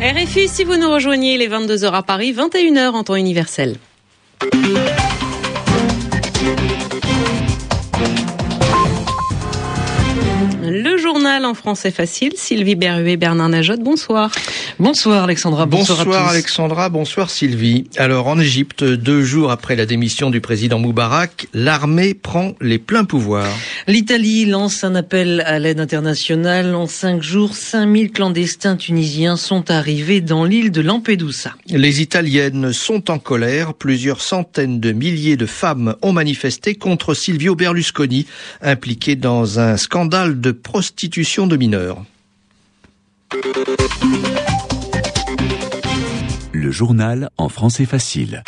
RFI, si vous nous rejoignez, les 22h à Paris, 21h en temps universel. Le journal en français facile, Sylvie Berruet, Bernard Najotte, bonsoir. Bonsoir Alexandra, bonsoir, bonsoir à tous. Alexandra, bonsoir Sylvie. Alors en Égypte, deux jours après la démission du président Moubarak, l'armée prend les pleins pouvoirs. L'Italie lance un appel à l'aide internationale. En cinq jours, 5000 clandestins tunisiens sont arrivés dans l'île de Lampedusa. Les Italiennes sont en colère. Plusieurs centaines de milliers de femmes ont manifesté contre Silvio Berlusconi, impliqué dans un scandale de prostitution de mineurs. Le journal en français facile.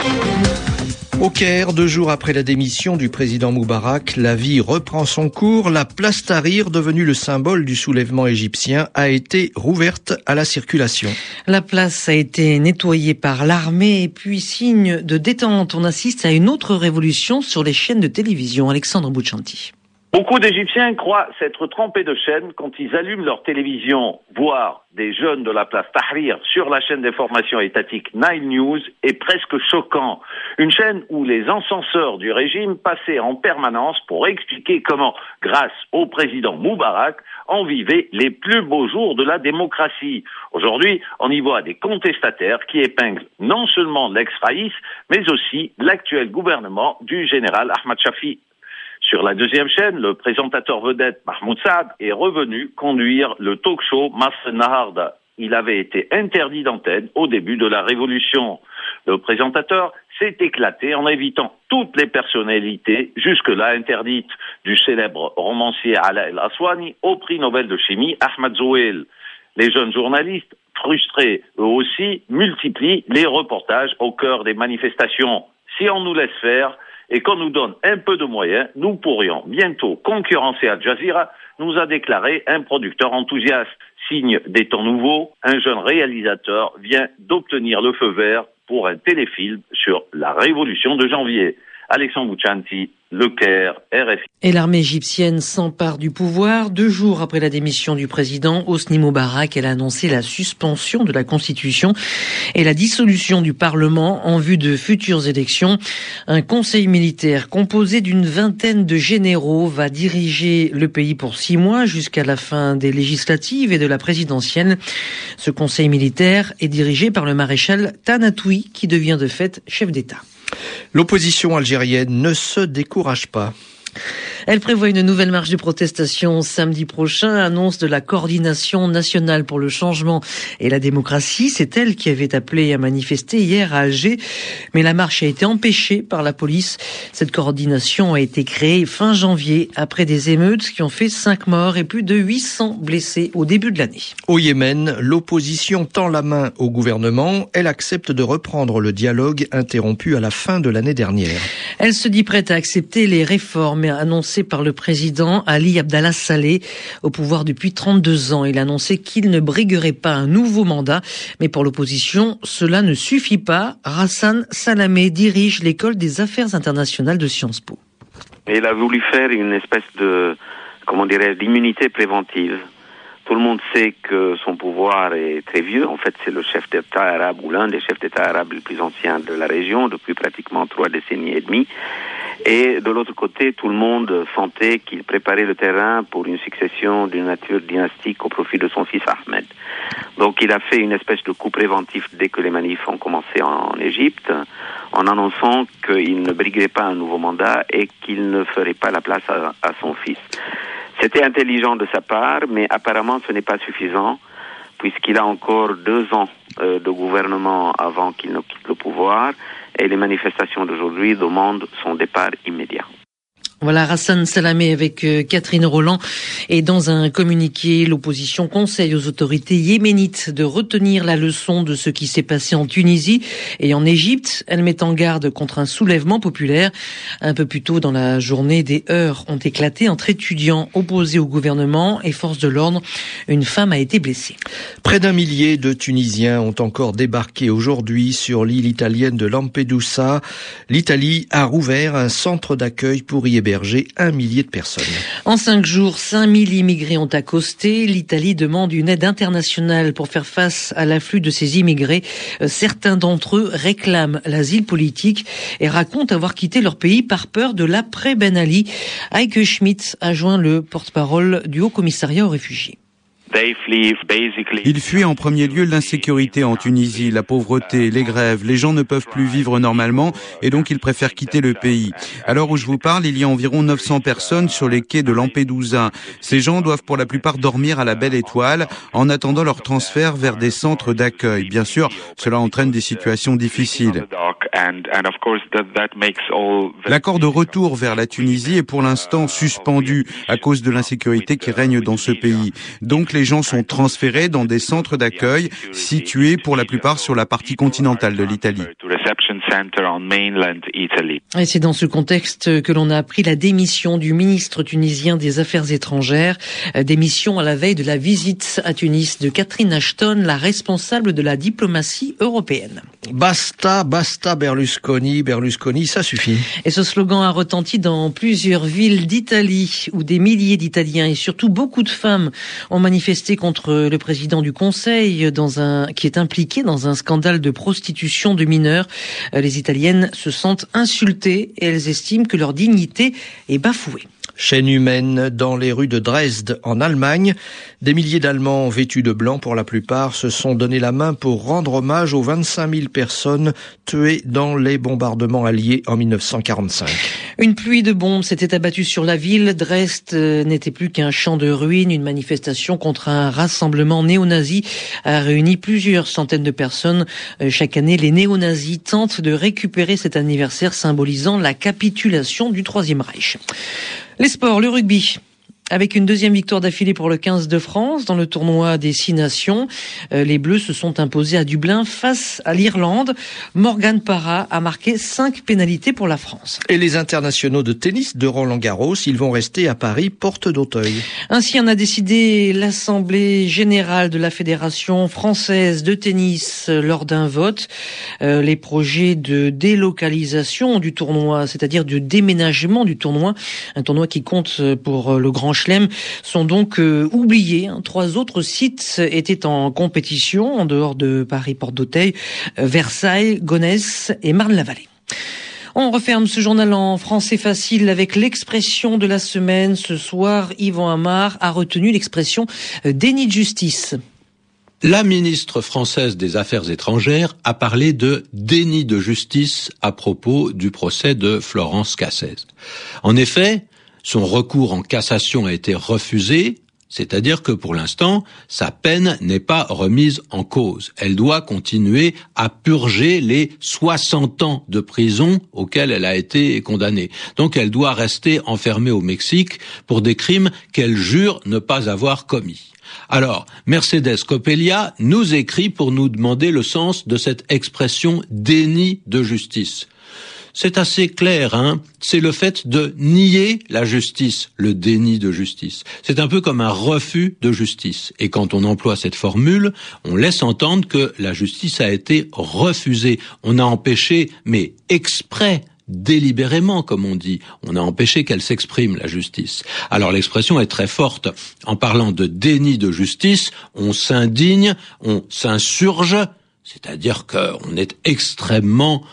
Au Caire, deux jours après la démission du président Moubarak, la vie reprend son cours. La place Tahrir, devenue le symbole du soulèvement égyptien, a été rouverte à la circulation. La place a été nettoyée par l'armée et puis signe de détente, on assiste à une autre révolution sur les chaînes de télévision. Alexandre Bouchanti. Beaucoup d'Égyptiens croient s'être trempés de chaîne quand ils allument leur télévision, voire des jeunes de la place Tahrir sur la chaîne d'information étatique Nile News est presque choquant. Une chaîne où les encenseurs du régime passaient en permanence pour expliquer comment, grâce au président Moubarak, on vivait les plus beaux jours de la démocratie. Aujourd'hui, on y voit des contestataires qui épinglent non seulement l'ex-Raïs, mais aussi l'actuel gouvernement du général Ahmad Shafi sur la deuxième chaîne, le présentateur vedette Mahmoud Saad est revenu conduire le talk show Mas Naharda. Il avait été interdit d'antenne au début de la révolution. Le présentateur s'est éclaté en invitant toutes les personnalités jusque-là interdites, du célèbre romancier Ala El Aswani au prix Nobel de chimie Ahmad Zouel. Les jeunes journalistes, frustrés eux aussi, multiplient les reportages au cœur des manifestations. Si on nous laisse faire, et qu'on nous donne un peu de moyens, nous pourrions bientôt concurrencer Al Jazeera, nous a déclaré un producteur enthousiaste. Signe des temps nouveaux, un jeune réalisateur vient d'obtenir le feu vert pour un téléfilm sur la révolution de janvier. Et l'armée égyptienne s'empare du pouvoir. Deux jours après la démission du président Hosni Moubarak, elle a annoncé la suspension de la Constitution et la dissolution du Parlement en vue de futures élections. Un conseil militaire composé d'une vingtaine de généraux va diriger le pays pour six mois jusqu'à la fin des législatives et de la présidentielle. Ce conseil militaire est dirigé par le maréchal Tanatoui qui devient de fait chef d'État. L'opposition algérienne ne se décourage pas. Elle prévoit une nouvelle marche de protestation samedi prochain, annonce de la coordination nationale pour le changement et la démocratie. C'est elle qui avait appelé à manifester hier à Alger, mais la marche a été empêchée par la police. Cette coordination a été créée fin janvier après des émeutes qui ont fait cinq morts et plus de 800 blessés au début de l'année. Au Yémen, l'opposition tend la main au gouvernement. Elle accepte de reprendre le dialogue interrompu à la fin de l'année dernière. Elle se dit prête à accepter les réformes annoncées par le président Ali Abdallah Saleh au pouvoir depuis 32 ans. Il a annoncé qu'il ne briguerait pas un nouveau mandat, mais pour l'opposition, cela ne suffit pas. Hassan Salamé dirige l'école des affaires internationales de Sciences Po. Il a voulu faire une espèce de, comment dirais d'immunité préventive. Tout le monde sait que son pouvoir est très vieux. En fait, c'est le chef d'État arabe ou l'un des chefs d'État arabes les plus anciens de la région depuis pratiquement trois décennies et demie. Et de l'autre côté, tout le monde sentait qu'il préparait le terrain pour une succession d'une nature dynastique au profit de son fils Ahmed. Donc il a fait une espèce de coup préventif dès que les manifs ont commencé en Égypte, en annonçant qu'il ne briguerait pas un nouveau mandat et qu'il ne ferait pas la place à, à son fils. C'était intelligent de sa part, mais apparemment ce n'est pas suffisant, puisqu'il a encore deux ans euh, de gouvernement avant qu'il ne quitte le pouvoir et les manifestations d'aujourd'hui demandent son départ immédiat. Voilà, Rassan Salamé avec euh, Catherine Roland. Et dans un communiqué, l'opposition conseille aux autorités yéménites de retenir la leçon de ce qui s'est passé en Tunisie et en Égypte. Elle met en garde contre un soulèvement populaire. Un peu plus tôt dans la journée, des heurts ont éclaté entre étudiants opposés au gouvernement et forces de l'ordre. Une femme a été blessée. Près d'un millier de Tunisiens ont encore débarqué aujourd'hui sur l'île italienne de Lampedusa. L'Italie a rouvert un centre d'accueil pour y héberger un millier de personnes. En cinq jours, 5000 immigrés ont accosté. L'Italie demande une aide internationale pour faire face à l'afflux de ces immigrés. Euh, certains d'entre eux réclament l'asile politique et racontent avoir quitté leur pays par peur de l'après Ben Ali. Heike Schmidt a joint le porte-parole du Haut Commissariat aux réfugiés. Ils fuient en premier lieu l'insécurité en Tunisie, la pauvreté, les grèves. Les gens ne peuvent plus vivre normalement et donc ils préfèrent quitter le pays. Alors où je vous parle, il y a environ 900 personnes sur les quais de Lampedusa. Ces gens doivent pour la plupart dormir à la Belle Étoile en attendant leur transfert vers des centres d'accueil. Bien sûr, cela entraîne des situations difficiles. L'accord de retour vers la Tunisie est pour l'instant suspendu à cause de l'insécurité qui règne dans ce pays. Donc les gens sont transférés dans des centres d'accueil situés pour la plupart sur la partie continentale de l'Italie. Et c'est dans ce contexte que l'on a appris la démission du ministre tunisien des Affaires étrangères, euh, démission à la veille de la visite à Tunis de Catherine Ashton, la responsable de la diplomatie européenne. Basta, basta Berlusconi, Berlusconi, ça suffit. Et ce slogan a retenti dans plusieurs villes d'Italie où des milliers d'Italiens et surtout beaucoup de femmes ont manifesté contre le président du Conseil dans un, qui est impliqué dans un scandale de prostitution de mineurs. Euh, les Italiennes se sentent insultées et elles estiment que leur dignité est bafouée. Chaîne humaine dans les rues de Dresde en Allemagne. Des milliers d'Allemands vêtus de blanc pour la plupart se sont donné la main pour rendre hommage aux 25 000 personnes tuées dans les bombardements alliés en 1945. Une pluie de bombes s'était abattue sur la ville. Dresde euh, n'était plus qu'un champ de ruines. Une manifestation contre un rassemblement néo-nazi a réuni plusieurs centaines de personnes. Euh, chaque année, les néo-nazis tentent de récupérer cet anniversaire symbolisant la capitulation du Troisième Reich. Les sports, le rugby. Avec une deuxième victoire d'affilée pour le 15 de France dans le tournoi des Six Nations, euh, les Bleus se sont imposés à Dublin face à l'Irlande. Morgan Parra a marqué cinq pénalités pour la France. Et les internationaux de tennis de Roland Garros, ils vont rester à Paris, porte d'Auteuil. Ainsi en a décidé l'Assemblée générale de la Fédération française de tennis lors d'un vote. Euh, les projets de délocalisation du tournoi, c'est-à-dire de déménagement du tournoi, un tournoi qui compte pour le Grand Chelem sont donc euh, oubliés. Hein. Trois autres sites étaient en compétition en dehors de Paris, Porte d'Auteuil, euh, Versailles, Gonesse et Marne-la-Vallée. On referme ce journal en français facile avec l'expression de la semaine. Ce soir, Yvan Amar a retenu l'expression euh, déni de justice. La ministre française des Affaires étrangères a parlé de déni de justice à propos du procès de Florence Cassez. En effet, son recours en cassation a été refusé, c'est-à-dire que pour l'instant, sa peine n'est pas remise en cause. Elle doit continuer à purger les 60 ans de prison auxquels elle a été condamnée. Donc elle doit rester enfermée au Mexique pour des crimes qu'elle jure ne pas avoir commis. Alors, Mercedes Copelia nous écrit pour nous demander le sens de cette expression déni de justice c'est assez clair, hein. C'est le fait de nier la justice, le déni de justice. C'est un peu comme un refus de justice. Et quand on emploie cette formule, on laisse entendre que la justice a été refusée. On a empêché, mais exprès, délibérément, comme on dit. On a empêché qu'elle s'exprime, la justice. Alors l'expression est très forte. En parlant de déni de justice, on s'indigne, on s'insurge, c'est-à-dire qu'on est extrêmement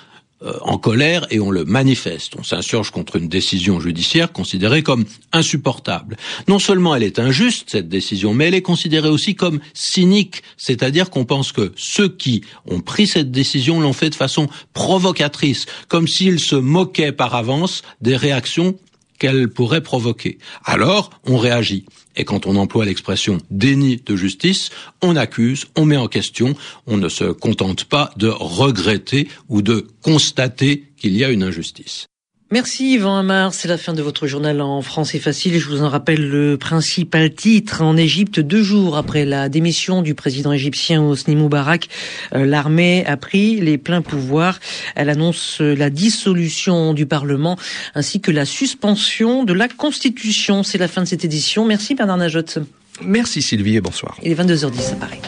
en colère et on le manifeste. On s'insurge contre une décision judiciaire considérée comme insupportable. Non seulement elle est injuste, cette décision, mais elle est considérée aussi comme cynique, c'est-à-dire qu'on pense que ceux qui ont pris cette décision l'ont fait de façon provocatrice, comme s'ils se moquaient par avance des réactions qu'elle pourrait provoquer. Alors, on réagit. Et quand on emploie l'expression déni de justice, on accuse, on met en question, on ne se contente pas de regretter ou de constater qu'il y a une injustice. Merci Yvan Amar, c'est la fin de votre journal en français facile. Je vous en rappelle le principal titre. En Égypte, deux jours après la démission du président égyptien Hosni Moubarak, euh, l'armée a pris les pleins pouvoirs. Elle annonce la dissolution du Parlement ainsi que la suspension de la Constitution. C'est la fin de cette édition. Merci Bernard Najotte. Merci Sylvie et bonsoir. Il est 22h10 à Paris.